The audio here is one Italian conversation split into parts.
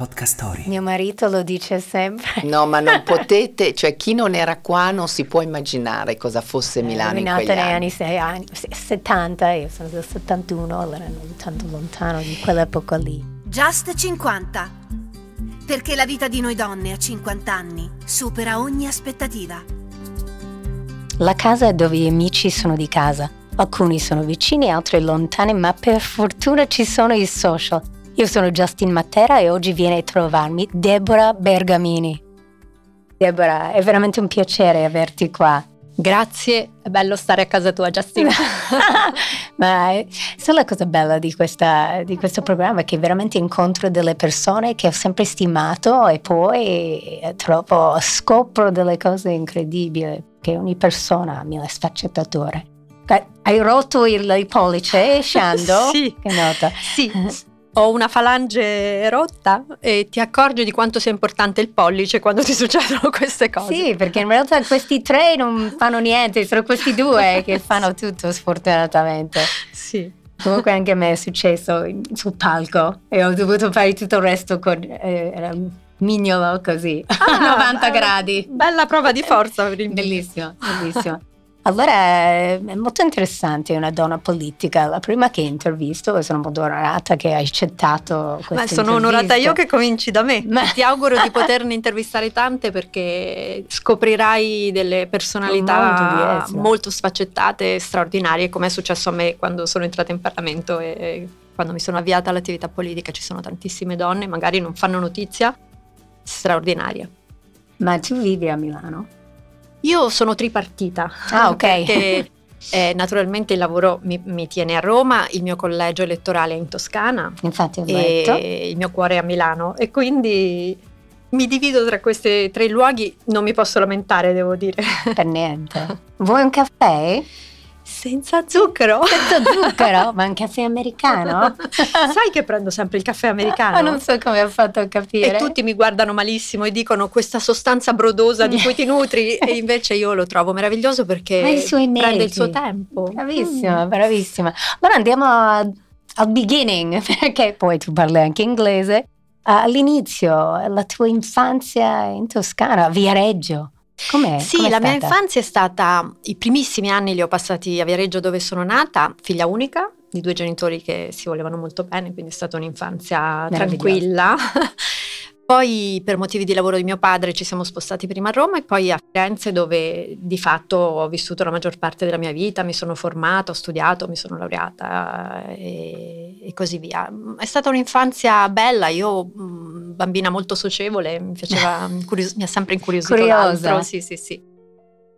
Podcast Story. Mio marito lo dice sempre. No, ma non potete, cioè chi non era qua non si può immaginare cosa fosse Milano È in quegli negli anni. anni, sei anni- se- 70, io sono del 71, allora non tanto lontano di quell'epoca lì. Just 50. Perché la vita di noi donne a 50 anni supera ogni aspettativa. La casa è dove gli amici sono di casa. Alcuni sono vicini, altri lontani, ma per fortuna ci sono i social. Io sono Justin Matera e oggi viene a trovarmi Deborah Bergamini. Deborah, è veramente un piacere averti qua. Grazie, è bello stare a casa tua, Giustina. Ma è- sai la cosa bella di, questa- di questo programma? Che veramente incontro delle persone che ho sempre stimato e poi eh, trovo, scopro delle cose incredibili, che ogni persona ha mille sfaccettature. Eh, Hai rotto il, il pollice, Shando? Sì. Che nota. sì, ho una falange rotta e ti accorgi di quanto sia importante il pollice quando ti succedono queste cose. Sì, perché in realtà questi tre non fanno niente, sono questi due che fanno tutto sfortunatamente. Sì. Comunque anche a me è successo sul palco e ho dovuto fare tutto il resto con eh, mignolo così, a 90 bella- gradi. Bella prova di forza per il Bellissimo, bellissimo. Allora è molto interessante una donna politica. La prima che intervisto sono molto onorata che hai accettato questa Ma sono onorata io che cominci da me. Ma- Ti auguro di poterne intervistare tante perché scoprirai delle personalità molto sfaccettate e straordinarie, come è successo a me quando sono entrata in Parlamento e- e quando mi sono avviata all'attività politica. Ci sono tantissime donne, magari non fanno notizia, straordinarie. Ma tu vivi a Milano? Io sono tripartita. Ah, ok. Perché eh, naturalmente il lavoro mi, mi tiene a Roma, il mio collegio elettorale è in Toscana Infatti ho letto. e il mio cuore è a Milano e quindi mi divido tra questi tre luoghi, non mi posso lamentare, devo dire. Per niente. Vuoi un caffè? Senza zucchero. Senza zucchero? Ma un caffè americano? Sai che prendo sempre il caffè americano? Ah, non so come ho fatto a capire. E tutti mi guardano malissimo e dicono questa sostanza brodosa di cui ti nutri e invece io lo trovo meraviglioso perché Ha prende il suo tempo. Mm. Bravissima, bravissima. Allora andiamo a- al beginning, perché poi tu parli anche inglese. All'inizio, la tua infanzia in Toscana, Viareggio. Com'è? Sì, Com'è la mia stata? infanzia è stata, i primissimi anni li ho passati a Viareggio dove sono nata, figlia unica di due genitori che si volevano molto bene, quindi è stata un'infanzia tranquilla. Poi per motivi di lavoro di mio padre ci siamo spostati prima a Roma e poi a Firenze dove di fatto ho vissuto la maggior parte della mia vita, mi sono formata, ho studiato, mi sono laureata e, e così via. È stata un'infanzia bella, io bambina molto socievole, mi, piaceva, curios- mi ha sempre incuriosito Curiosa. l'altro, sì sì sì.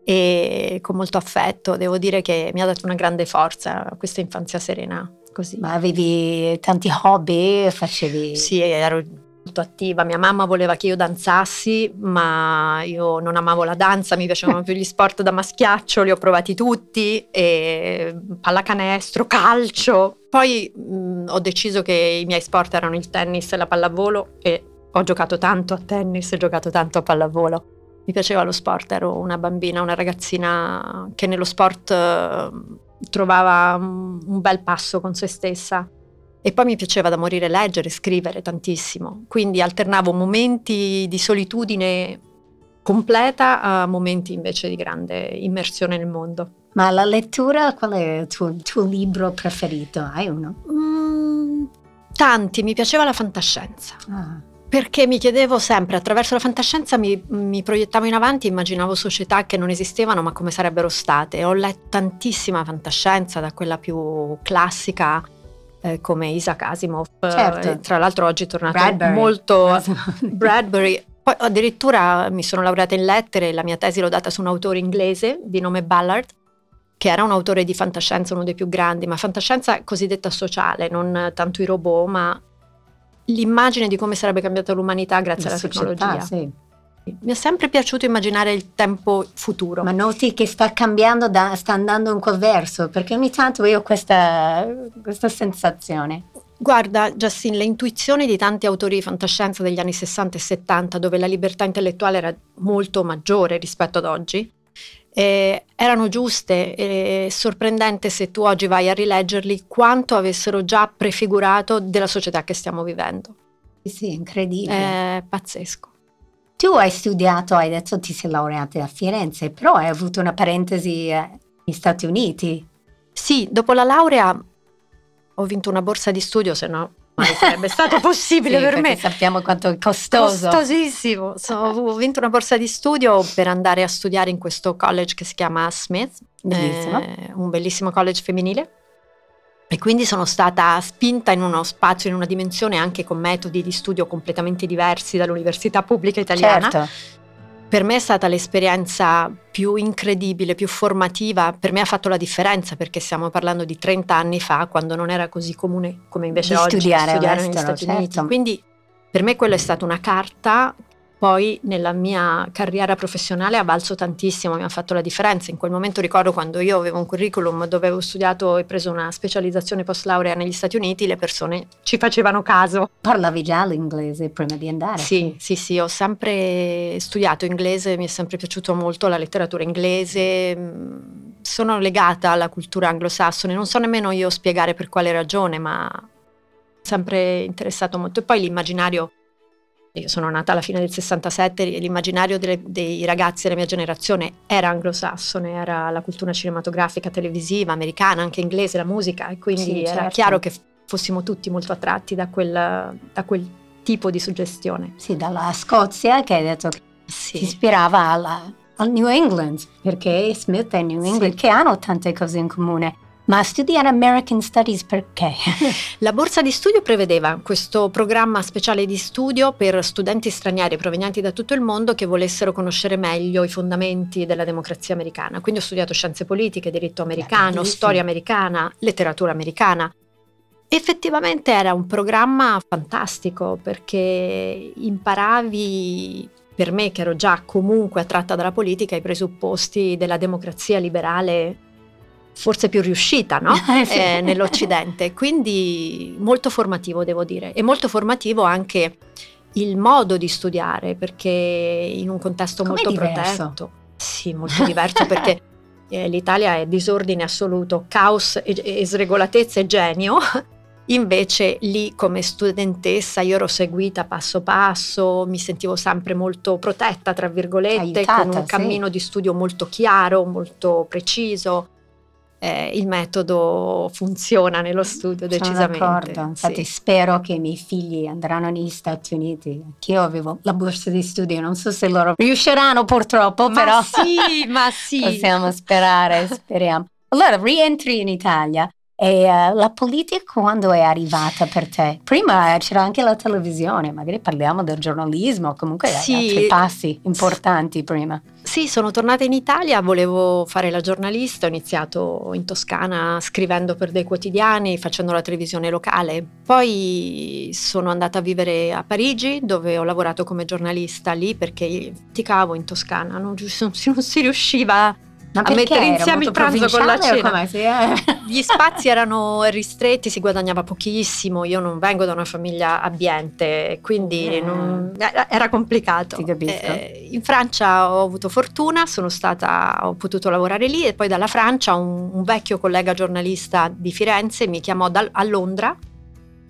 E con molto affetto, devo dire che mi ha dato una grande forza questa infanzia serena, così. Ma avevi tanti hobby? Facevi... Sì, ero molto attiva. Mia mamma voleva che io danzassi, ma io non amavo la danza, mi piacevano più gli sport da maschiaccio, li ho provati tutti, e pallacanestro, calcio. Poi mh, ho deciso che i miei sport erano il tennis e la pallavolo e ho giocato tanto a tennis e giocato tanto a pallavolo. Mi piaceva lo sport, ero una bambina, una ragazzina che nello sport eh, trovava un bel passo con se stessa. E poi mi piaceva da morire leggere, scrivere tantissimo, quindi alternavo momenti di solitudine completa a momenti invece di grande immersione nel mondo. Ma la lettura, qual è il tuo, tuo libro preferito? Hai uno? Mm, tanti, mi piaceva la fantascienza, Ah. perché mi chiedevo sempre, attraverso la fantascienza mi, mi proiettavo in avanti, immaginavo società che non esistevano ma come sarebbero state. Ho letto tantissima fantascienza, da quella più classica eh, come Isaac Asimov, eh, Certo. tra l'altro oggi è tornato Bradbury. molto Bradbury. Poi addirittura mi sono laureata in lettere e la mia tesi l'ho data su un autore inglese di nome Ballard, che era un autore di fantascienza, uno dei più grandi, ma fantascienza cosiddetta sociale, non tanto i robot, ma l'immagine di come sarebbe cambiata l'umanità grazie La alla società, tecnologia. sì. Mi è sempre piaciuto immaginare il tempo futuro. Ma noti che sta cambiando, da- sta andando in quel verso, perché ogni tanto io ho questa, questa sensazione. Guarda, Justin, le intuizioni di tanti autori di fantascienza degli anni 60 e 70, dove la libertà intellettuale era molto maggiore rispetto ad oggi, eh, erano giuste e sorprendente se tu oggi vai a rileggerli quanto avessero già prefigurato della società che stiamo vivendo. Sì, incredibile. È pazzesco. Tu hai studiato, hai detto ti sei laureata a Firenze, però hai avuto una parentesi eh, negli Stati Uniti. Sì, dopo la laurea ho vinto una borsa di studio, se no mai sarebbe stato possibile Sì, per me. sappiamo quanto è costoso. Costosissimo. So- ho vinto una borsa di studio per andare a studiare in questo college che si chiama Smith, eh, un bellissimo college femminile. E quindi sono stata spinta in uno spazio, in una dimensione anche con metodi di studio completamente diversi dall'università pubblica italiana. Certo, Per me è stata l'esperienza più incredibile, più formativa, per me ha fatto la differenza perché stiamo parlando di 30 anni fa, quando non era così comune come invece Di oggi studiare negli all'estero, Stati certo. Uniti. Quindi per me quella è stata una carta, poi nella mia carriera professionale ha valso tantissimo, mi ha fatto la differenza. In quel momento ricordo quando io avevo un curriculum dove avevo studiato e preso una specializzazione post laurea negli Stati Uniti, le persone ci facevano caso. parlavi già l'inglese prima di andare. Sì, sì, sì, ho sempre studiato inglese, mi è sempre piaciuto molto la letteratura inglese, mm, sono legata alla cultura anglosassone, non so nemmeno io spiegare per quale ragione, ma sempre interessato molto. E poi l'immaginario, io sono nata alla fine del 67, l'immaginario delle- dei ragazzi della mia generazione era anglosassone, era la cultura cinematografica, televisiva, americana, anche inglese, la musica, e quindi Sì, era certo. chiaro che fossimo tutti molto attratti da quel, da quel tipo di suggestione. Sì, dalla Scozia che hai detto che si Sì. ispirava alla- al New England, perché Smith e New England Sì. che hanno tante cose in comune. Ma studiare American Studies perché? La borsa di studio prevedeva questo programma speciale di studio per studenti stranieri provenienti da tutto il mondo che volessero conoscere meglio i fondamenti della democrazia americana. Quindi ho studiato scienze politiche, diritto americano, storia americana, letteratura americana. Effettivamente era un programma fantastico perché imparavi, per me che ero già comunque attratta dalla politica, i presupposti della democrazia liberale forse più riuscita, no? Eh. Eh, nell'Occidente. Quindi molto formativo, devo dire, e molto formativo anche il modo di studiare, perché in un contesto Com'è molto diverso? protetto. Sì, molto diverso perché eh, l'Italia è disordine assoluto, caos e, e sregolatezza e genio. Invece lì come studentessa io ero seguita passo passo, mi sentivo sempre molto protetta, tra virgolette, Aiutata, con un sì. cammino di studio molto chiaro, molto preciso. Eh, il metodo funziona nello studio Sono decisamente. d'accordo, infatti sì. spero che i miei figli andranno negli Stati Uniti. Anch'io avevo la borsa di studio, non so se loro riusciranno purtroppo, Ma però sì, ma sì. possiamo sperare, speriamo. Allora, rientri in Italia e eh, la politica quando è arrivata per te? Prima c'era anche la televisione, magari parliamo del giornalismo, comunque Sì. altri passi importanti prima. Sì, sono tornata in Italia, volevo fare la giornalista, ho iniziato in Toscana scrivendo per dei quotidiani, facendo la televisione locale. Poi sono andata a vivere a Parigi, dove ho lavorato come giornalista lì perché faticavo in Toscana, non, non si riusciva Ma a mettere insieme il pranzo con la cena. eh. Gli spazi erano ristretti, si guadagnava pochissimo, io non vengo da una famiglia abbiente, quindi Eh. non- era- era complicato. Ti capisco. Eh, in Francia ho avuto fortuna, sono stata, ho potuto lavorare lì e poi dalla Francia un, un vecchio collega giornalista di Firenze mi chiamò dal- a Londra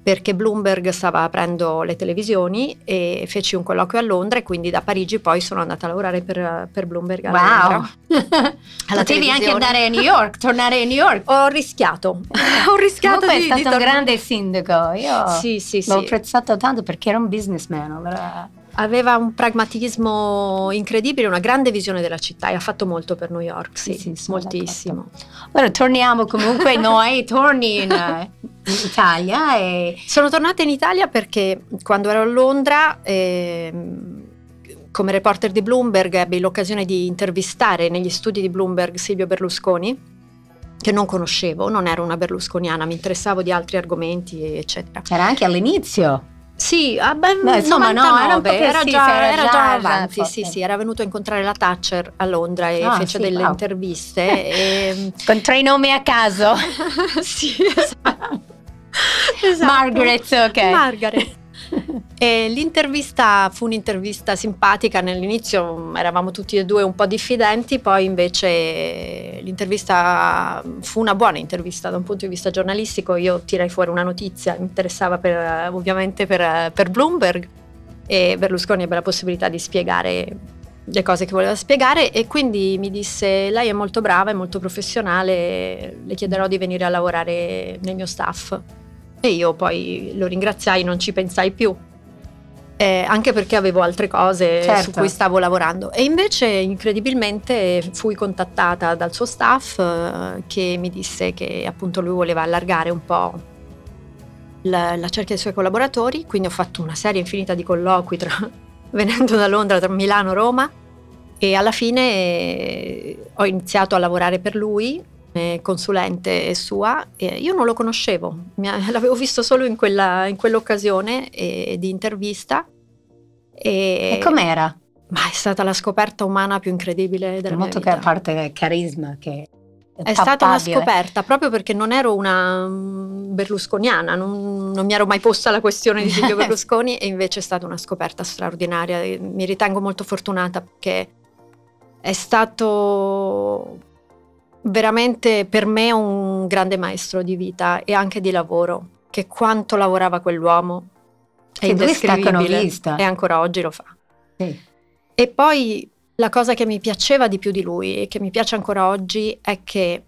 perché Bloomberg stava aprendo le televisioni e feci un colloquio a Londra e quindi da Parigi poi sono andata a lavorare per, per Bloomberg a Wow! Londra. Potevi anche andare a New York, tornare a New York. Ho rischiato, ho rischiato Comunque di, è stato di un grande sindaco. Io Sì, sì, l'ho sì. apprezzato tanto perché era un businessman. Allora... Aveva un pragmatismo incredibile, una grande visione della città e ha fatto molto per New York, sì, Sì, sì, moltissimo. allora torniamo comunque noi, torni in, eh, in Italia e Sono tornata in Italia perché quando ero a Londra, ehm, come reporter di Bloomberg, ebbi l'occasione di intervistare negli studi di Bloomberg Silvio Berlusconi, che non conoscevo, non ero una berlusconiana, mi interessavo di altri argomenti, eccetera. c'era anche all'inizio. Sì, ah, beh, No, insomma, no, era 99, era, sì, già, era già- già avanti, sì, sì, era venuto a incontrare la Thatcher a Londra e Ah, fece sì, delle wow. interviste. e, Con tre nomi a caso. sì, esatto. Esatto. Margaret, ok. Margaret. L'intervista fu un'intervista simpatica, nell'inizio mm, eravamo tutti e due un po' diffidenti, poi invece l'intervista fu una buona intervista da un punto di vista giornalistico, io tirai fuori una notizia, mi interessava per, ovviamente per, per Bloomberg e Berlusconi ebbe la possibilità di spiegare le cose che voleva spiegare e quindi mi disse lei è molto brava, è molto professionale, le chiederò di venire a lavorare nel mio staff. E io poi lo ringraziai, non ci pensai più. Eh, anche perché avevo altre cose Certo. su cui stavo lavorando. E invece, incredibilmente, fui contattata dal suo staff eh, che mi disse che appunto lui voleva allargare un po' la, la cerchia dei suoi collaboratori. Quindi ho fatto una serie infinita di colloqui tra, venendo da Londra, tra Milano e Roma. E alla fine eh, ho iniziato a lavorare per lui consulente sua. Io non lo conoscevo, l'avevo visto solo in, quella- in quell'occasione eh, di intervista. E, E com'era? Ma è stata la scoperta umana più incredibile della Molto mia che a vita. parte carisma che È stata una scoperta proprio perché non ero una mm, berlusconiana, non, non mi ero mai posta la questione di Silvio Berlusconi e invece è stata una scoperta straordinaria. Mi ritengo molto fortunata perché è stato veramente per me un grande maestro di vita e anche di lavoro. Che quanto lavorava quell'uomo è Che indescrivibile e ancora oggi lo fa. Sì. E poi la cosa che mi piaceva di più di lui e che mi piace ancora oggi è che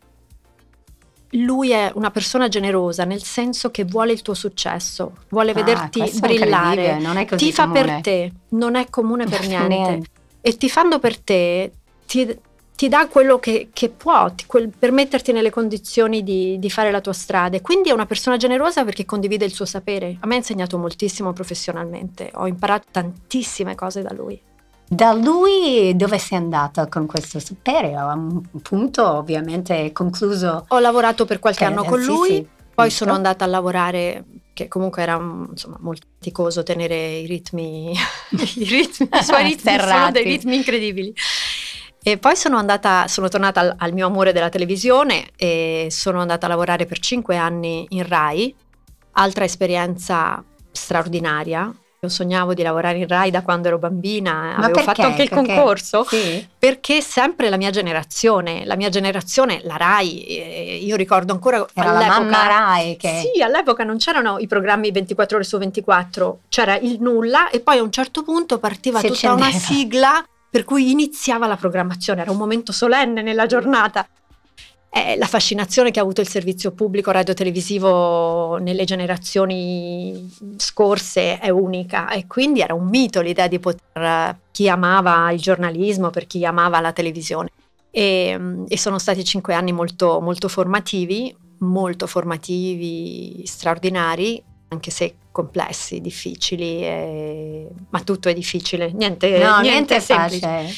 lui è una persona generosa nel senso che vuole il tuo successo, vuole Ah, vederti brillare, non è così ti fa comune. per te, non è comune per niente. Niente. E ti fanno per te, ti, ti dà quello che, che può, ti- quel- per metterti nelle condizioni di, di fare la tua strada. Quindi è una persona generosa perché condivide il suo sapere. A me ha insegnato moltissimo professionalmente, ho imparato tantissime cose da lui. Da lui dove sei andata con questo sapere? A un punto ovviamente concluso. Ho lavorato per qualche Cioè, anno con lui, sì, poi giusto. sono andata a lavorare, che comunque era mm, insomma, molto faticoso tenere i ritmi, i, ritmi, i suoi ritmi sono dei ritmi incredibili. E poi sono andata, sono tornata al, al mio amore della televisione e sono andata a lavorare per cinque anni in Rai, altra esperienza straordinaria. Io sognavo di lavorare in Rai da quando ero bambina, Ma avevo perché? fatto anche il Perché- concorso Sì. perché sempre la mia generazione, la mia generazione, la RAI, eh, io ricordo ancora Era la all'epoca- mamma Rai che Sì, all'epoca non c'erano i programmi 24 ore su 24, c'era il nulla e poi a un certo punto partiva Si tutta una accendeva. sigla per cui iniziava la programmazione, era un momento solenne nella giornata. Eh, la fascinazione che ha avuto il servizio pubblico radiotelevisivo nelle generazioni scorse è unica e quindi era un mito l'idea di poter chi amava il giornalismo, per chi amava la televisione. E, e sono stati cinque anni molto, molto formativi, molto formativi, straordinari, anche se complessi, difficili, e- ma tutto è difficile, niente, No, niente niente è semplice. facile.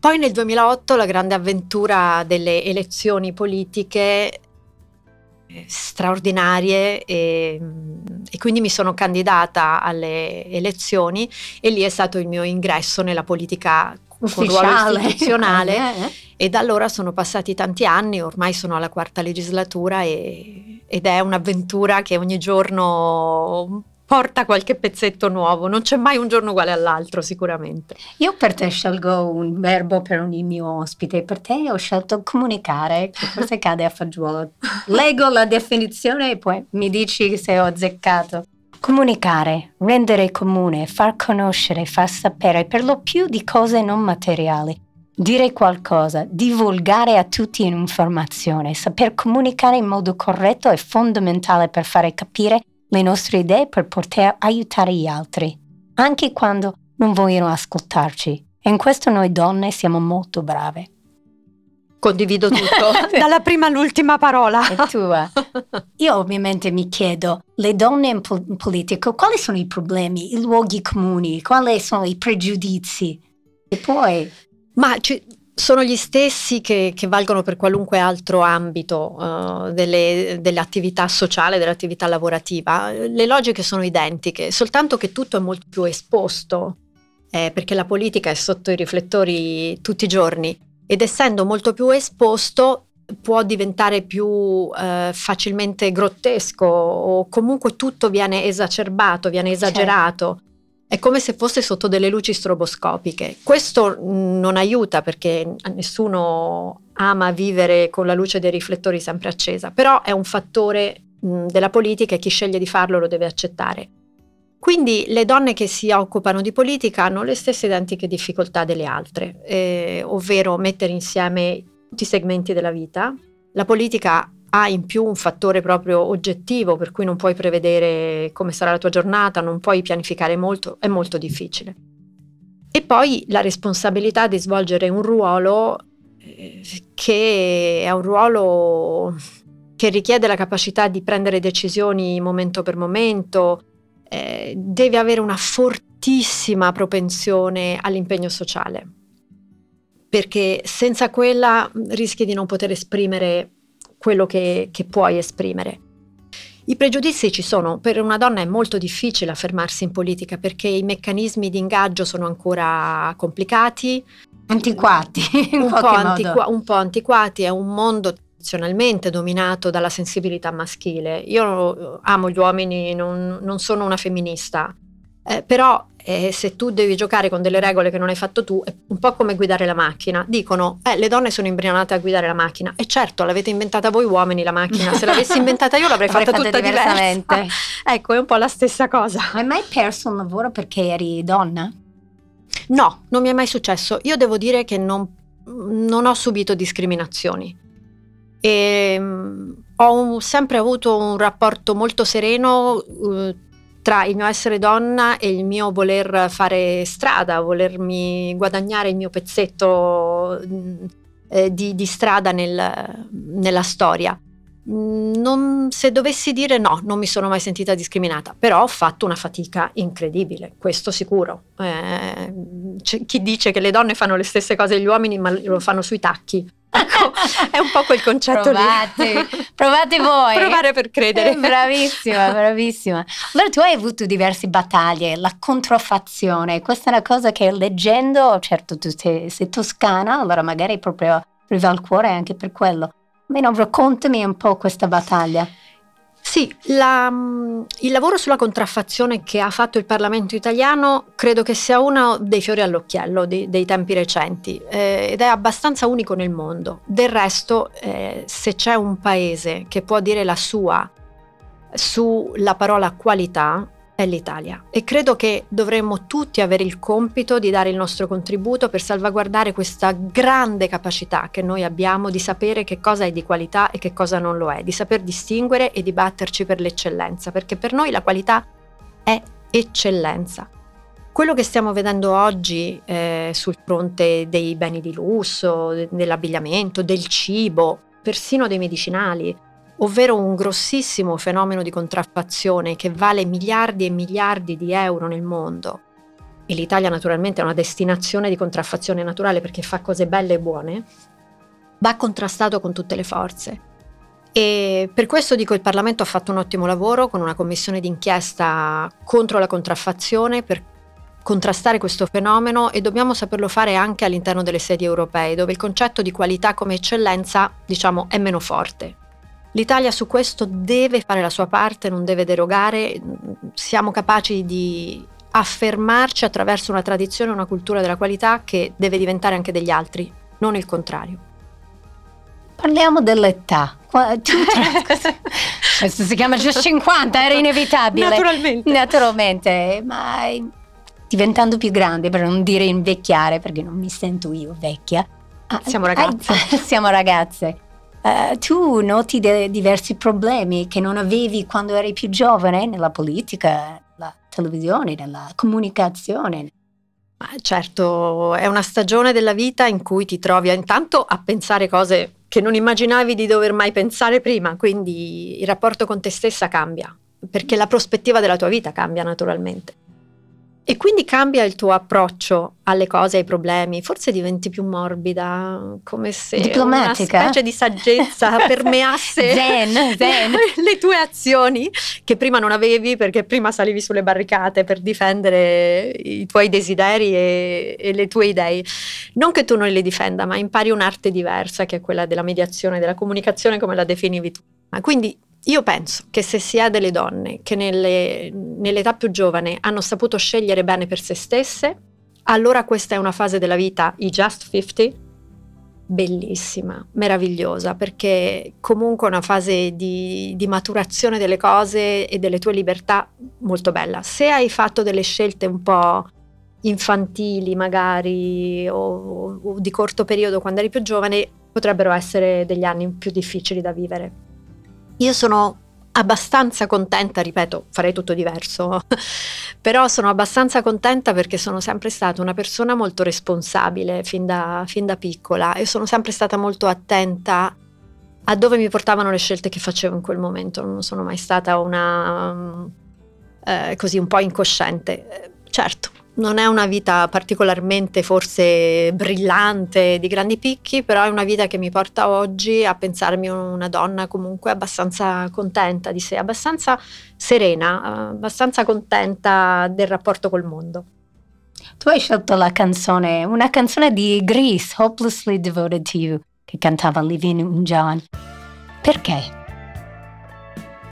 Poi nel 2008 la grande avventura delle elezioni politiche eh, straordinarie e, e quindi mi sono candidata alle elezioni e lì è stato il mio ingresso nella politica Ufficiale. istituzionale Eh, eh. e da allora sono passati tanti anni, ormai sono alla quarta legislatura e- ed è un'avventura che ogni giorno porta qualche pezzetto nuovo, non c'è mai un giorno uguale all'altro sicuramente. Io per te scelgo un verbo per ogni mio ospite, per te ho scelto comunicare, che forse cade a fagiolo. Leggo la definizione e poi mi dici se ho azzeccato. Comunicare, rendere comune, far conoscere, far sapere per lo più di cose non materiali. Dire qualcosa, divulgare a tutti un'informazione, saper comunicare in modo corretto è fondamentale per fare capire le nostre idee per poter aiutare gli altri, anche quando non vogliono ascoltarci. E in questo noi donne siamo molto brave. Condivido tutto, dalla prima all'ultima parola. È tua. Io ovviamente mi chiedo, le donne in, po- in politica, quali sono i problemi, i luoghi comuni, quali sono i pregiudizi? E poi, Ma ci- sono gli stessi che, che valgono per qualunque altro ambito eh, delle, dell'attività sociale, dell'attività lavorativa. Le logiche sono identiche, soltanto che tutto è molto più esposto, eh, perché la politica è sotto i riflettori tutti i giorni ed essendo molto più esposto può diventare più eh, facilmente grottesco o comunque tutto viene esacerbato, viene Certo. esagerato. È come se fosse sotto delle luci stroboscopiche. Questo mh, non aiuta perché nessuno ama vivere con la luce dei riflettori sempre accesa, però è un fattore mh, della politica e chi sceglie di farlo lo deve accettare. Quindi le donne che si occupano di politica hanno le stesse identiche difficoltà delle altre, eh, ovvero mettere insieme tutti i segmenti della vita. La politica ha in più un fattore proprio oggettivo, per cui non puoi prevedere come sarà la tua giornata, non puoi pianificare molto, è molto difficile. E poi la responsabilità di svolgere un ruolo eh, che è un ruolo che richiede la capacità di prendere decisioni momento per momento, eh, deve avere una fortissima propensione all'impegno sociale, perché senza quella mh, rischi di non poter esprimere quello che, che puoi esprimere. I pregiudizi ci sono, per una donna è molto difficile affermarsi in politica perché i meccanismi di ingaggio sono ancora complicati, Antiquati, in un po', antiqua- un po' antiquati, è un mondo tradizionalmente dominato dalla sensibilità maschile. Io amo gli uomini, non, non sono una femminista, eh, però eh, se tu devi giocare con delle regole che non hai fatto tu, è un po' come guidare la macchina. Dicono, eh, le donne sono imbrionate a guidare la macchina. E certo, l'avete inventata voi uomini la macchina, se l'avessi inventata io l'avrei Avrei fatta tutta diversamente. diversamente. ecco, è un po' la stessa cosa. Hai mai perso un lavoro perché eri donna? No, non mi è mai successo. Io devo dire che non, non ho subito discriminazioni. E, mm, ho un- sempre avuto un rapporto molto sereno eh, tra il mio essere donna e il mio voler fare strada, volermi guadagnare il mio pezzetto mm, eh, di, di strada nel- nella storia. Non- se dovessi dire no, non mi sono mai sentita discriminata, però ho fatto una fatica incredibile, questo sicuro. Eh, chi dice che le donne fanno le stesse cose degli uomini, ma lo fanno sui tacchi. Ecco, è un po' quel concetto Provate, lì. provate voi. Provare per credere. Eh, Bravissima, bravissima. Allora tu hai avuto diverse battaglie, la controfazione, questa è una cosa che leggendo, certo tu sei, sei toscana, allora magari proprio arriva al cuore anche per quello. Almeno raccontami un po' questa battaglia. Sì, la- mm, il lavoro sulla contraffazione che ha fatto il Parlamento italiano credo che sia uno dei fiori all'occhiello di- dei tempi recenti eh, ed è abbastanza unico nel mondo. Del resto, eh, se c'è un paese che può dire la sua sulla parola qualità, è l'Italia e credo che dovremmo tutti avere il compito di dare il nostro contributo per salvaguardare questa grande capacità che noi abbiamo di sapere che cosa è di qualità e che cosa non lo è, di saper distinguere e di batterci per l'eccellenza, perché per noi la qualità è eccellenza. Quello che stiamo vedendo oggi eh, sul fronte dei beni di lusso, de- dell'abbigliamento, del cibo, persino dei medicinali, ovvero un grossissimo fenomeno di contraffazione che vale miliardi e miliardi di euro nel mondo. E l'Italia naturalmente è una destinazione di contraffazione naturale perché fa cose belle e buone, va contrastato con tutte le forze. E per questo dico il Parlamento ha fatto un ottimo lavoro con una commissione d'inchiesta contro la contraffazione per contrastare questo fenomeno e dobbiamo saperlo fare anche all'interno delle sedi europee, dove il concetto di qualità come eccellenza, diciamo, è meno forte. L'Italia su questo deve fare la sua parte, non deve derogare, siamo capaci di affermarci attraverso una tradizione, una cultura della qualità che deve diventare anche degli altri, non il contrario. Parliamo dell'età. Questo si chiama già 50, era inevitabile. Naturalmente. Naturalmente, ma diventando più grande, per non dire invecchiare, perché non mi sento io vecchia. Ah, Siamo ragazze. ah, siamo ragazze. Eh, tu noti de- diversi problemi che non avevi quando eri più giovane nella politica, nella televisione, nella comunicazione. Ma certo, è una stagione della vita in cui ti trovi intanto a pensare cose che non immaginavi di dover mai pensare prima, quindi il rapporto con te stessa cambia, perché la prospettiva della tua vita cambia naturalmente. E quindi cambia il tuo approccio alle cose, ai problemi, forse diventi più morbida, come se Diplomatica. una specie di saggezza permeasse Zen, zen. le tue azioni che prima non avevi perché prima salivi sulle barricate per difendere i tuoi desideri e, e le tue idee. Non che tu non le difenda, ma impari un'arte diversa che è quella della mediazione, della comunicazione come la definivi tu. Ma quindi io penso che se si ha delle donne che nelle- nell'età più giovane hanno saputo scegliere bene per se stesse, allora questa è una fase della vita, i just 50, bellissima, meravigliosa, perché comunque è una fase di, di maturazione delle cose e delle tue libertà molto bella. Se hai fatto delle scelte un po' infantili magari o, o di corto periodo quando eri più giovane, potrebbero essere degli anni più difficili da vivere. Io sono abbastanza contenta, ripeto, farei tutto diverso, però sono abbastanza contenta perché sono sempre stata una persona molto responsabile fin da, fin da piccola e sono sempre stata molto attenta a dove mi portavano le scelte che facevo in quel momento. Non sono mai stata una mm, eh, così un po' incosciente. Eh, Certo, non è una vita particolarmente forse brillante di grandi picchi, però è una vita che mi porta oggi a pensarmi una donna comunque abbastanza contenta di sé, abbastanza serena, abbastanza contenta del rapporto col mondo. Tu hai scelto la canzone, una canzone di Grease, Hopelessly Devoted to You, che cantava Olivia Newton-John. Perché?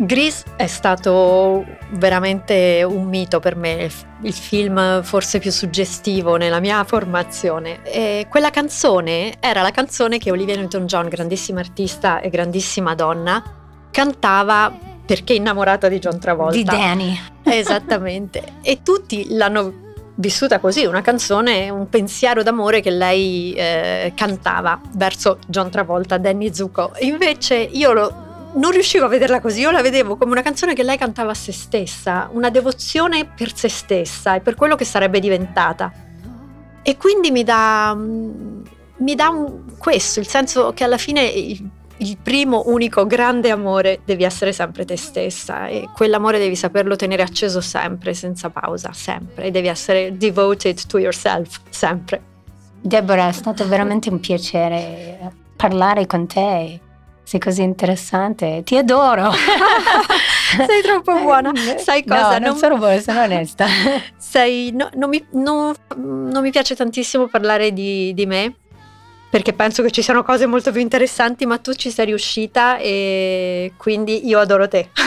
Grease è stato veramente un mito per me, il film forse più suggestivo nella mia formazione. E quella canzone era la canzone che Olivia Newton-John, grandissima artista e grandissima donna, cantava perché innamorata di John Travolta. Di Danny. Esattamente. E tutti l'hanno vissuta così, una canzone, un pensiero d'amore che lei eh, cantava verso John Travolta, Danny Zuko. Invece io lo- non riuscivo a vederla così, io la vedevo come una canzone che lei cantava a se stessa, una devozione per se stessa e per quello che sarebbe diventata. E quindi mi dà, mm, mi dà un- questo, il senso che alla fine il, il primo, unico, grande amore devi essere sempre te stessa e quell'amore devi saperlo tenere acceso sempre, senza pausa, sempre. E devi essere devoted to yourself, sempre. Deborah, è stato veramente un piacere parlare con te. Sei così interessante. Ti adoro. Sei troppo buona. Sai cosa? No, non, Non- sono buona, sono onesta. Sei, no- non, mi, non- non mi piace tantissimo parlare di, di me perché penso che ci siano cose molto più interessanti, ma tu ci sei riuscita e quindi io adoro te.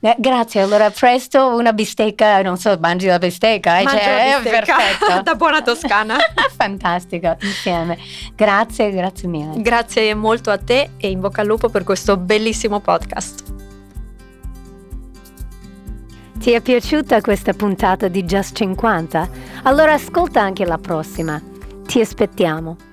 Eh, Grazie, allora presto una bistecca, non so, mangi la bistecca, eh, Mangio cioè, la è bistecca perfetto. da buona toscana. Fantastico, insieme. Grazie, grazie mille. Grazie molto a te e in bocca al lupo per questo bellissimo podcast. Ti è piaciuta questa puntata di Just 50? Allora ascolta anche la prossima. Ti aspettiamo.